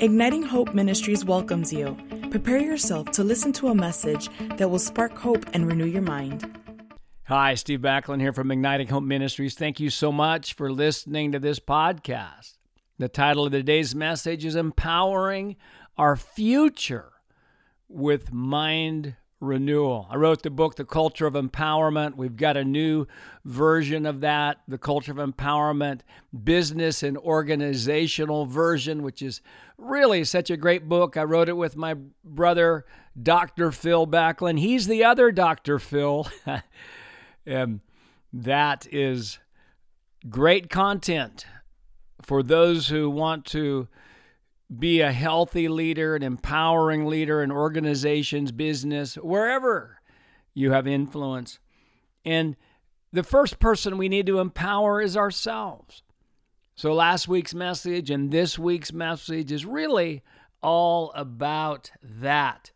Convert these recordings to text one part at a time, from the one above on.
Igniting Hope Ministries welcomes you. Prepare yourself to listen to a message that will spark hope and renew your mind. Hi, Steve Backlund here from Igniting Hope Ministries. Thank you so much for listening to this podcast. The title of today's message is Empowering Our Future with Mind renewal. I wrote the book, The Culture of Empowerment. We've got a new version of that, The Culture of Empowerment, business and organizational version, which is really such a great book. I wrote it with my brother, Dr. Phil Backlund. He's the other Dr. Phil. and um, that is great content for those who want to be a healthy leader, an empowering leader in organizations, business, wherever you have influence. And the first person we need to empower is ourselves. So, last week's message and this week's message is really all about that.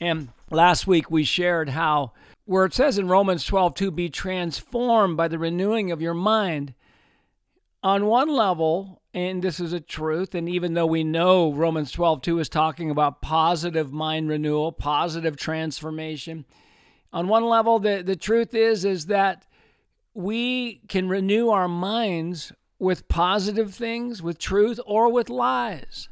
And last week we shared how, where it says in Romans 12, to be transformed by the renewing of your mind, on one level, and this is a truth. And even though we know Romans 12, 2 is talking about positive mind renewal, positive transformation, on one level, the, the truth is, is that we can renew our minds with positive things, with truth, or with lies.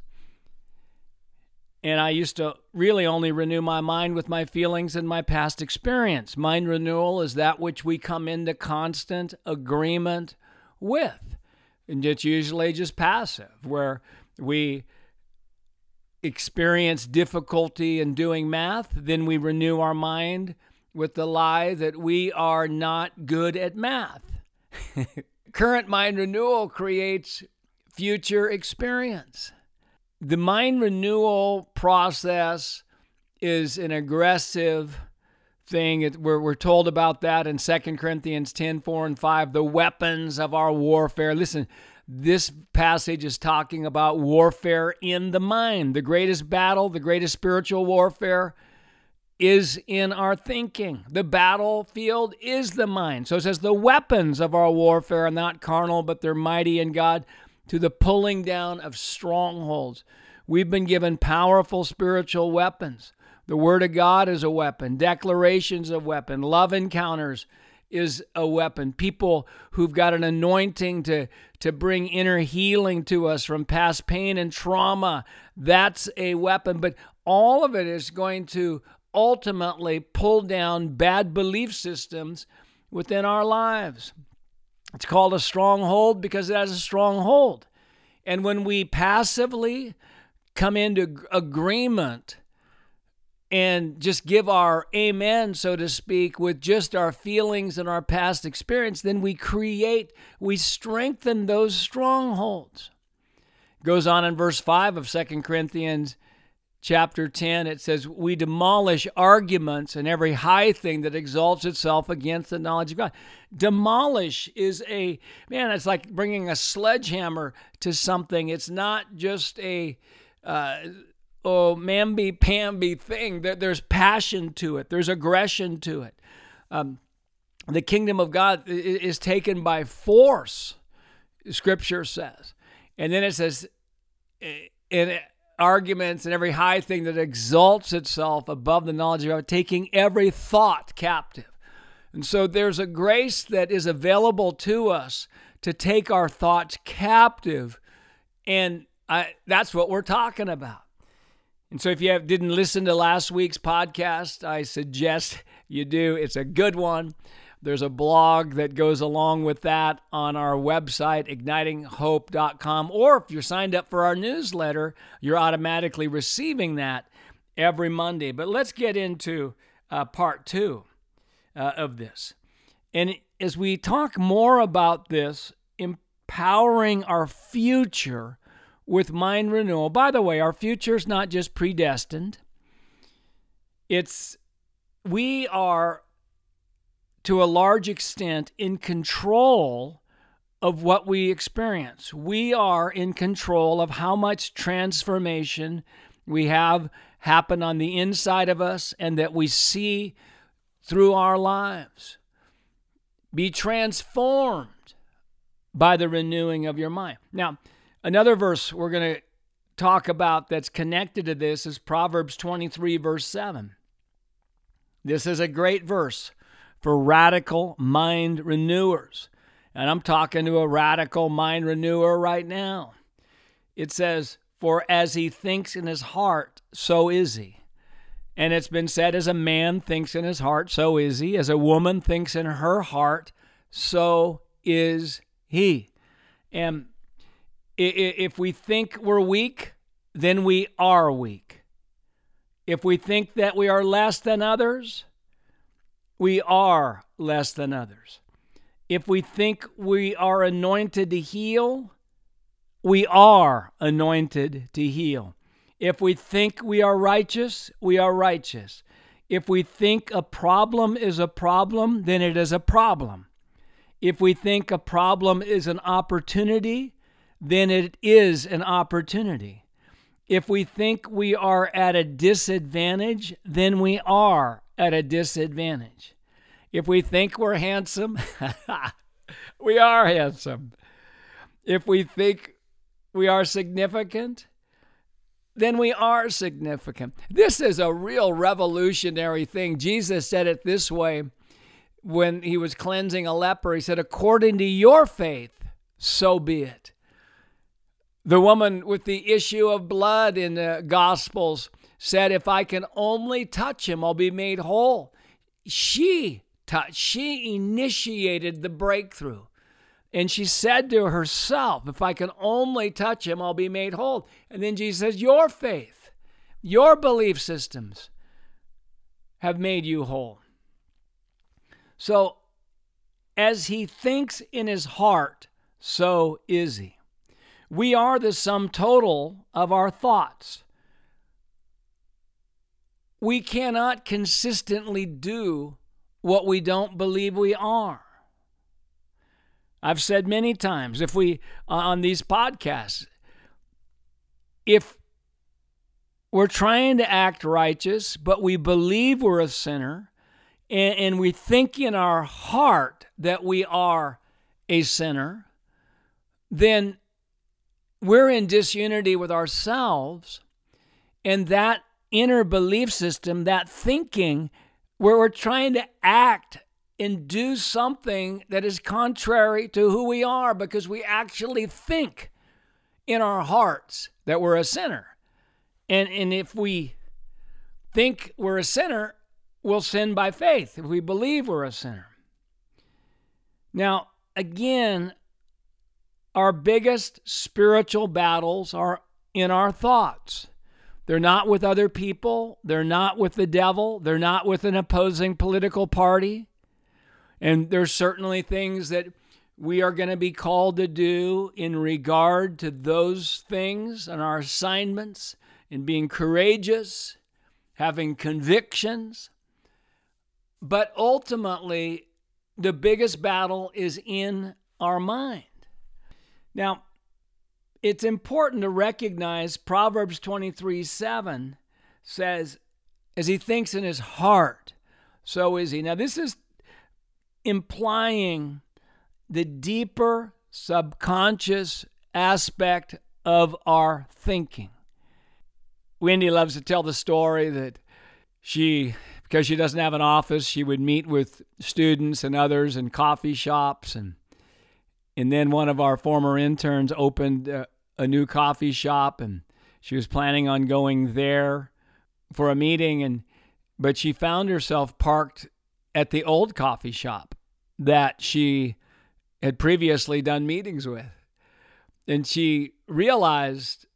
And I used to really only renew my mind with my feelings and my past experience. Mind renewal is that which we come into constant agreement with and it's usually just passive, where we experience difficulty in doing math, then we renew our mind with the lie that we are not good at math. Current mind renewal creates future experience. The mind renewal process is an aggressive thing. We're, we're told about that in 2 Corinthians 10 4 and 5, the weapons of our warfare. Listen, this passage is talking about warfare in the mind. The greatest battle, the greatest spiritual warfare is in our thinking. The battlefield is the mind. So it says, the weapons of our warfare are not carnal, but they're mighty in God to the pulling down of strongholds. We've been given powerful spiritual weapons. The Word of God is a weapon, declarations of weapon, love encounters is a weapon. People who've got an anointing to, to bring inner healing to us from past pain and trauma, that's a weapon. But all of it is going to ultimately pull down bad belief systems within our lives. It's called a stronghold because it has a stronghold. And when we passively come into agreement and just give our amen, so to speak, with just our feelings and our past experience, then we create, we strengthen those strongholds. Goes on in verse 5 of Second Corinthians chapter 10, it says, We demolish arguments and every high thing that exalts itself against the knowledge of God. Demolish is a, man, it's like bringing a sledgehammer to something. It's not just a, uh, oh mamby pamby thing. There's passion to it. There's aggression to it. Um, the kingdom of God is taken by force. Scripture says, and then it says, in arguments and every high thing that exalts itself above the knowledge of God, taking every thought captive. And so there's a grace that is available to us to take our thoughts captive. And I, that's what we're talking about. And so if you have, didn't listen to last week's podcast, I suggest you do. It's a good one. There's a blog that goes along with that on our website, ignitinghope.com. Or if you're signed up for our newsletter, you're automatically receiving that every Monday. But let's get into uh, part two uh, of this. And as we talk more about this, empowering our future with mind renewal. By the way, our future is not just predestined. It's we are to a large extent in control of what we experience. We are in control of how much transformation we have happen on the inside of us and that we see through our lives. Be transformed by the renewing of your mind. Now, Another verse we're going to talk about that's connected to this is Proverbs 23, verse 7. This is a great verse for radical mind renewers. And I'm talking to a radical mind renewer right now. It says, For as he thinks in his heart, so is he. And it's been said, as a man thinks in his heart, so is he. As a woman thinks in her heart, so is he. And if we think we're weak, then we are weak. If we think that we are less than others, we are less than others. If we think we are anointed to heal, we are anointed to heal. If we think we are righteous, we are righteous. If we think a problem is a problem, then it is a problem. If we think a problem is an opportunity, then it is an opportunity. If we think we are at a disadvantage, then we are at a disadvantage. If we think we're handsome, we are handsome. If we think we are significant, then we are significant. This is a real revolutionary thing. Jesus said it this way when he was cleansing a leper. He said, According to your faith, so be it. The woman with the issue of blood in the Gospels said, If I can only touch him, I'll be made whole. She touched, she initiated the breakthrough. And she said to herself, If I can only touch him, I'll be made whole. And then Jesus says, Your faith, your belief systems have made you whole. So, as he thinks in his heart, so is he. We are the sum total of our thoughts. We cannot consistently do what we don't believe we are. I've said many times if we uh, on these podcasts if we're trying to act righteous but we believe we're a sinner and, and we think in our heart that we are a sinner then we're in disunity with ourselves, and that inner belief system, that thinking, where we're trying to act and do something that is contrary to who we are because we actually think in our hearts that we're a sinner. And, and if we think we're a sinner, we'll sin by faith if we believe we're a sinner. Now, again, our biggest spiritual battles are in our thoughts. They're not with other people, they're not with the devil, they're not with an opposing political party. And there's certainly things that we are going to be called to do in regard to those things and our assignments in being courageous, having convictions. But ultimately, the biggest battle is in our mind. Now, it's important to recognize Proverbs 23 7 says, as he thinks in his heart, so is he. Now, this is implying the deeper subconscious aspect of our thinking. Wendy loves to tell the story that she, because she doesn't have an office, she would meet with students and others in coffee shops and and then one of our former interns opened a, a new coffee shop, and she was planning on going there for a meeting, and but she found herself parked at the old coffee shop that she had previously done meetings with. And she realized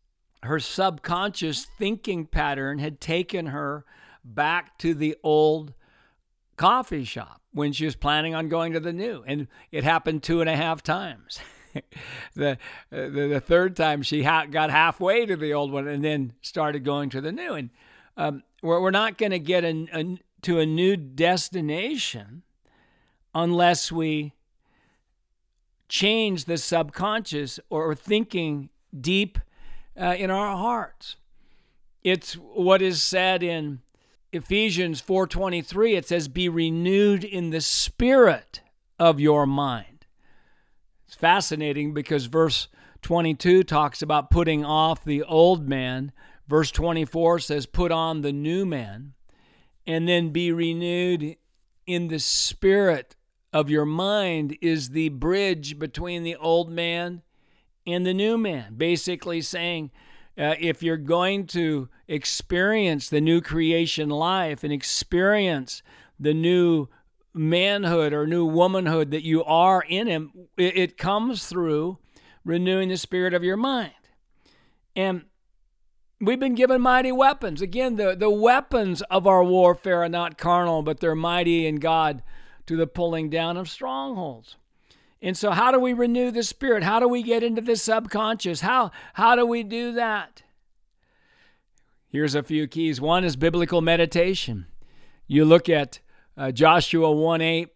her subconscious thinking pattern had taken her back to the old coffee shop when she was planning on going to the new. And it happened two and a half times. the, the, the third time she ha- got halfway to the old one and then started going to the new. And um, we're, we're not going to get to a new destination unless we change the subconscious or thinking deep uh, in our hearts. It's what is said in Ephesians 4:23 it says be renewed in the spirit of your mind. It's fascinating because verse 22 talks about putting off the old man. Verse 24 says, Put on the new man, and then be renewed in the spirit of your mind, is the bridge between the old man and the new man. Basically, saying, uh, if you're going to experience the new creation life and experience the new manhood or new womanhood that you are in Him, it, it comes through renewing the spirit of your mind. And we've been given mighty weapons. Again, the, the weapons of our warfare are not carnal, but they're mighty in God to the pulling down of strongholds. And so, how do we renew the spirit? How do we get into the subconscious? How, how do we do that? Here's a few keys. One is biblical meditation. You look at uh, Joshua 1 8.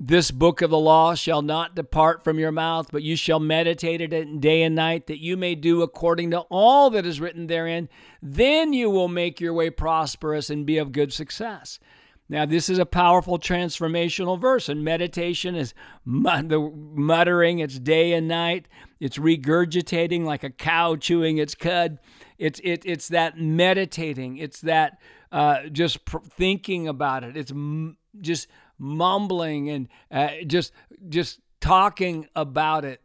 This book of the law shall not depart from your mouth, but you shall meditate it day and night, that you may do according to all that is written therein. Then you will make your way prosperous and be of good success. Now, this is a powerful transformational verse, and meditation is the muttering, it's day and night, it's regurgitating like a cow chewing its cud. It's, it, it's that meditating, it's that uh, just pr- thinking about it, it's m- just mumbling and uh, just, just talking about it.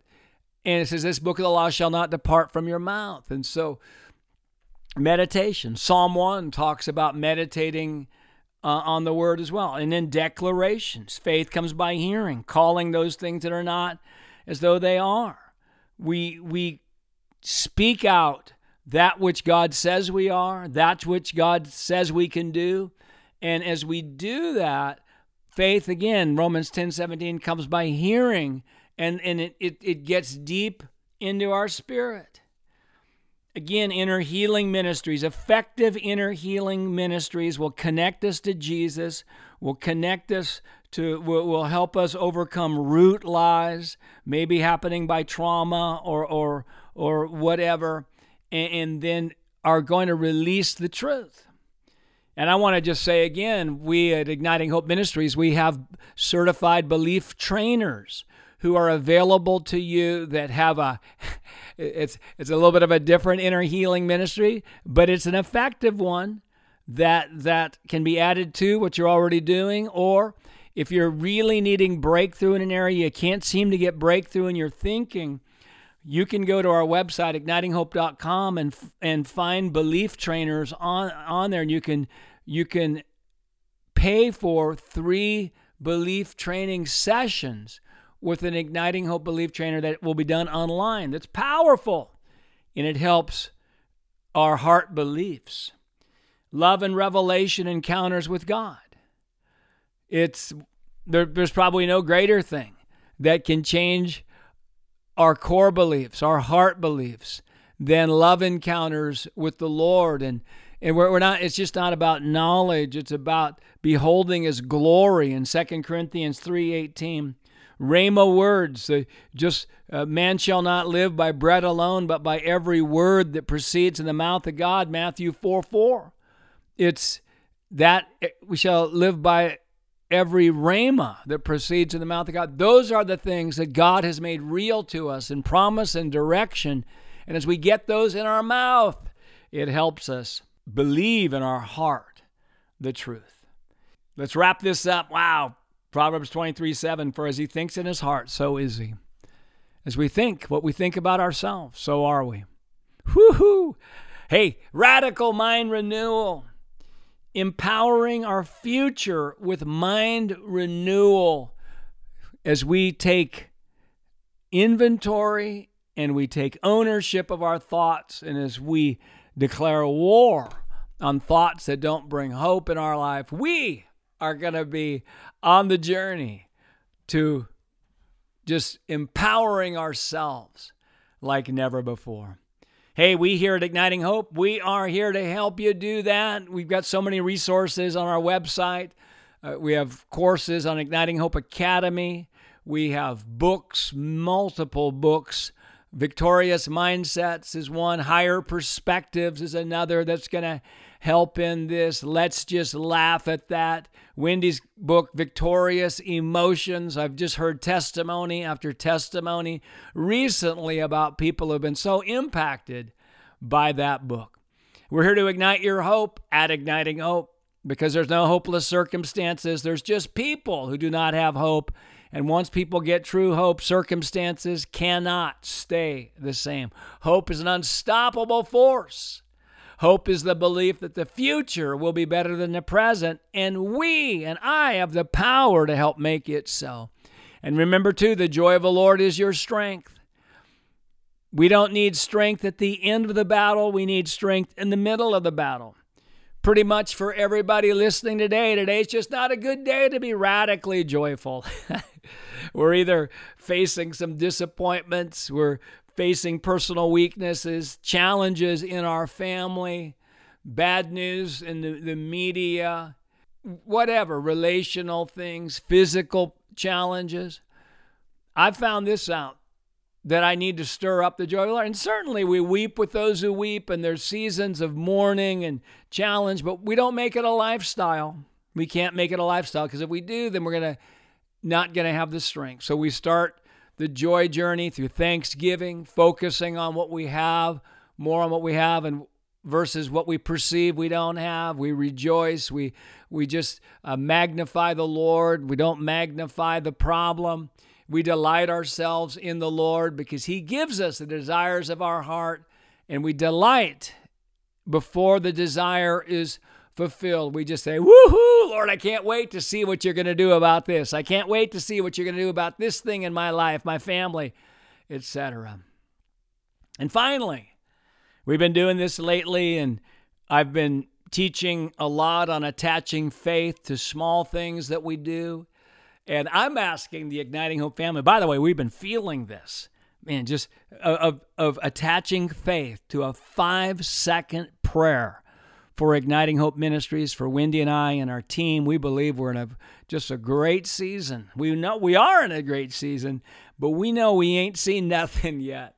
And it says, This book of the law shall not depart from your mouth. And so, meditation. Psalm 1 talks about meditating uh, on the word as well. And then declarations. Faith comes by hearing, calling those things that are not as though they are. We, we speak out that which God says we are, that which God says we can do. And as we do that, faith again, Romans 10 17 comes by hearing, and, and it, it, it gets deep into our spirit. Again, inner healing ministries, effective inner healing ministries will connect us to Jesus, will connect us to, will, will help us overcome root lies, maybe happening by trauma or, or, or whatever, and, and then are going to release the truth. And I want to just say again, we at Igniting Hope Ministries, we have certified belief trainers who are available to you that have a it's it's a little bit of a different inner healing ministry, but it's an effective one that that can be added to what you're already doing or if you're really needing breakthrough in an area you can't seem to get breakthrough in your thinking, you can go to our website ignitinghope.com and and find belief trainers on on there and you can you can pay for 3 belief training sessions with an Igniting Hope Belief Trainer that will be done online. That's powerful and it helps our heart beliefs. Love and revelation encounters with God. It's there, there's probably no greater thing that can change our core beliefs, our heart beliefs, than love encounters with the Lord. And and we're, we're not it's just not about knowledge, it's about beholding his glory in 2 Corinthians 3:18 Rhema words. Uh, just uh, man shall not live by bread alone, but by every word that proceeds in the mouth of God. Matthew 4 4. It's that eh, we shall live by every rhema that proceeds in the mouth of God. Those are the things that God has made real to us in promise and direction. And as we get those in our mouth, it helps us believe in our heart the truth. Let's wrap this up. Wow, Proverbs 23 7 For as he thinks in his heart, so is he. As we think what we think about ourselves, so are we. Woohoo! Hey, radical mind renewal. Empowering our future with mind renewal as we take inventory and we take ownership of our thoughts and as we declare war on thoughts that don't bring hope in our life, we are going to be on the journey to just empowering ourselves like never before. Hey, we here at Igniting Hope, we are here to help you do that. We've got so many resources on our website. Uh, we have courses on Igniting Hope Academy. We have books, multiple books. Victorious Mindsets is one, Higher Perspectives is another that's going to help in this. Let's just laugh at that Wendy's book, Victorious Emotions. I've just heard testimony after testimony recently about people who have been so impacted by that book. We're here to ignite your hope at Igniting Hope because there's no hopeless circumstances. There's just people who do not have hope. And once people get true hope, circumstances cannot stay the same. Hope is an unstoppable force. Hope is the belief that the future will be better than the present, and we and I have the power to help make it so. And remember, too, the joy of the Lord is your strength. We don't need strength at the end of the battle, we need strength in the middle of the battle. Pretty much for everybody listening today, today's just not a good day to be radically joyful. we're either facing some disappointments, we're facing personal weaknesses, challenges in our family, bad news in the, the media, whatever, relational things, physical challenges. I found this out that I need to stir up the joy of the Lord. And certainly we weep with those who weep, and there's seasons of mourning and challenge, but we don't make it a lifestyle. We can't make it a lifestyle because if we do, then we're gonna not gonna have the strength. So we start the joy journey through thanksgiving, focusing on what we have, more on what we have, and versus what we perceive we don't have. We rejoice. We we just uh, magnify the Lord. We don't magnify the problem. We delight ourselves in the Lord because He gives us the desires of our heart, and we delight before the desire is fulfilled. We just say, Woohoo, Lord, I can't wait to see what you're going to do about this. I can't wait to see what you're going to do about this thing in my life, my family, etc. And finally, we've been doing this lately, and I've been teaching a lot on attaching faith to small things that we do. And I'm asking the Igniting Hope family, by the way, we've been feeling this, man, just of, of attaching faith to a five second prayer for Igniting Hope Ministries, for Wendy and I and our team. We believe we're in a just a great season. We know we are in a great season, but we know we ain't seen nothing yet.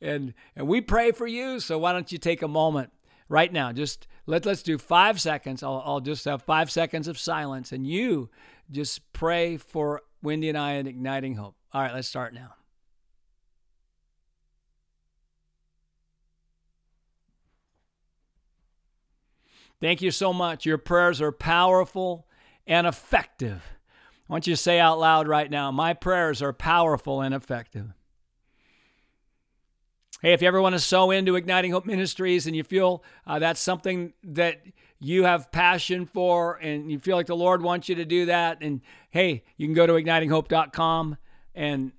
And and we pray for you. So why don't you take a moment right now? Just let let's do five seconds. I'll, I'll just have five seconds of silence, and you just pray for Wendy and I and igniting hope. All right, let's start now. Thank you so much. Your prayers are powerful and effective. I want you to say out loud right now My prayers are powerful and effective. Hey, if you ever want to sow into Igniting Hope Ministries and you feel uh, that's something that you have passion for and you feel like the Lord wants you to do that, and hey, you can go to ignitinghope.com and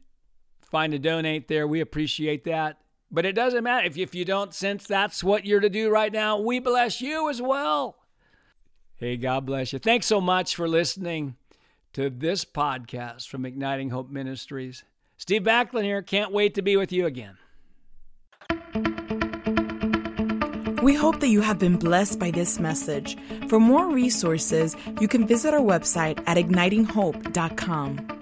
find a donate there. We appreciate that. But it doesn't matter if if you don't sense that's what you're to do right now. We bless you as well. Hey, God bless you. Thanks so much for listening to this podcast from Igniting Hope Ministries. Steve Backlund here. Can't wait to be with you again. We hope that you have been blessed by this message. For more resources, you can visit our website at ignitinghope.com.